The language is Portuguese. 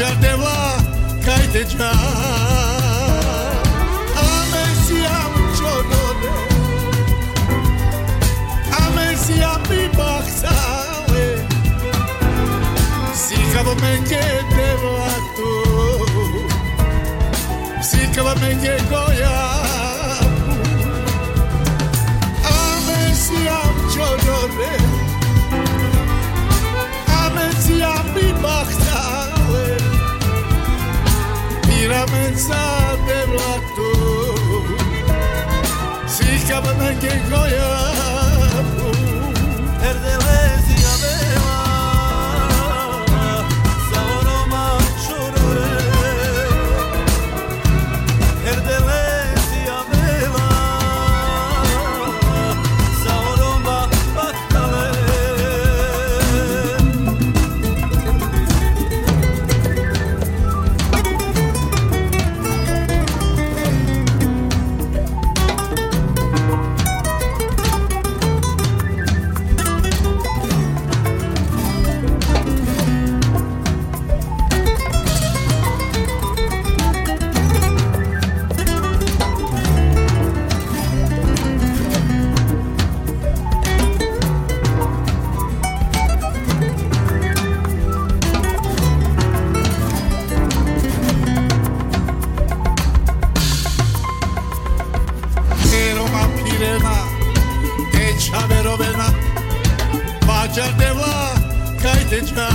verovena Pacer de vla kaj te qa Ame si am qonone Ame si am bi baksawe Si ka vo menge de vla tu Si ka vo menge goja Ame si εξαντευλακτώ Σήκαμε και γόια Kaçar deva kaydetme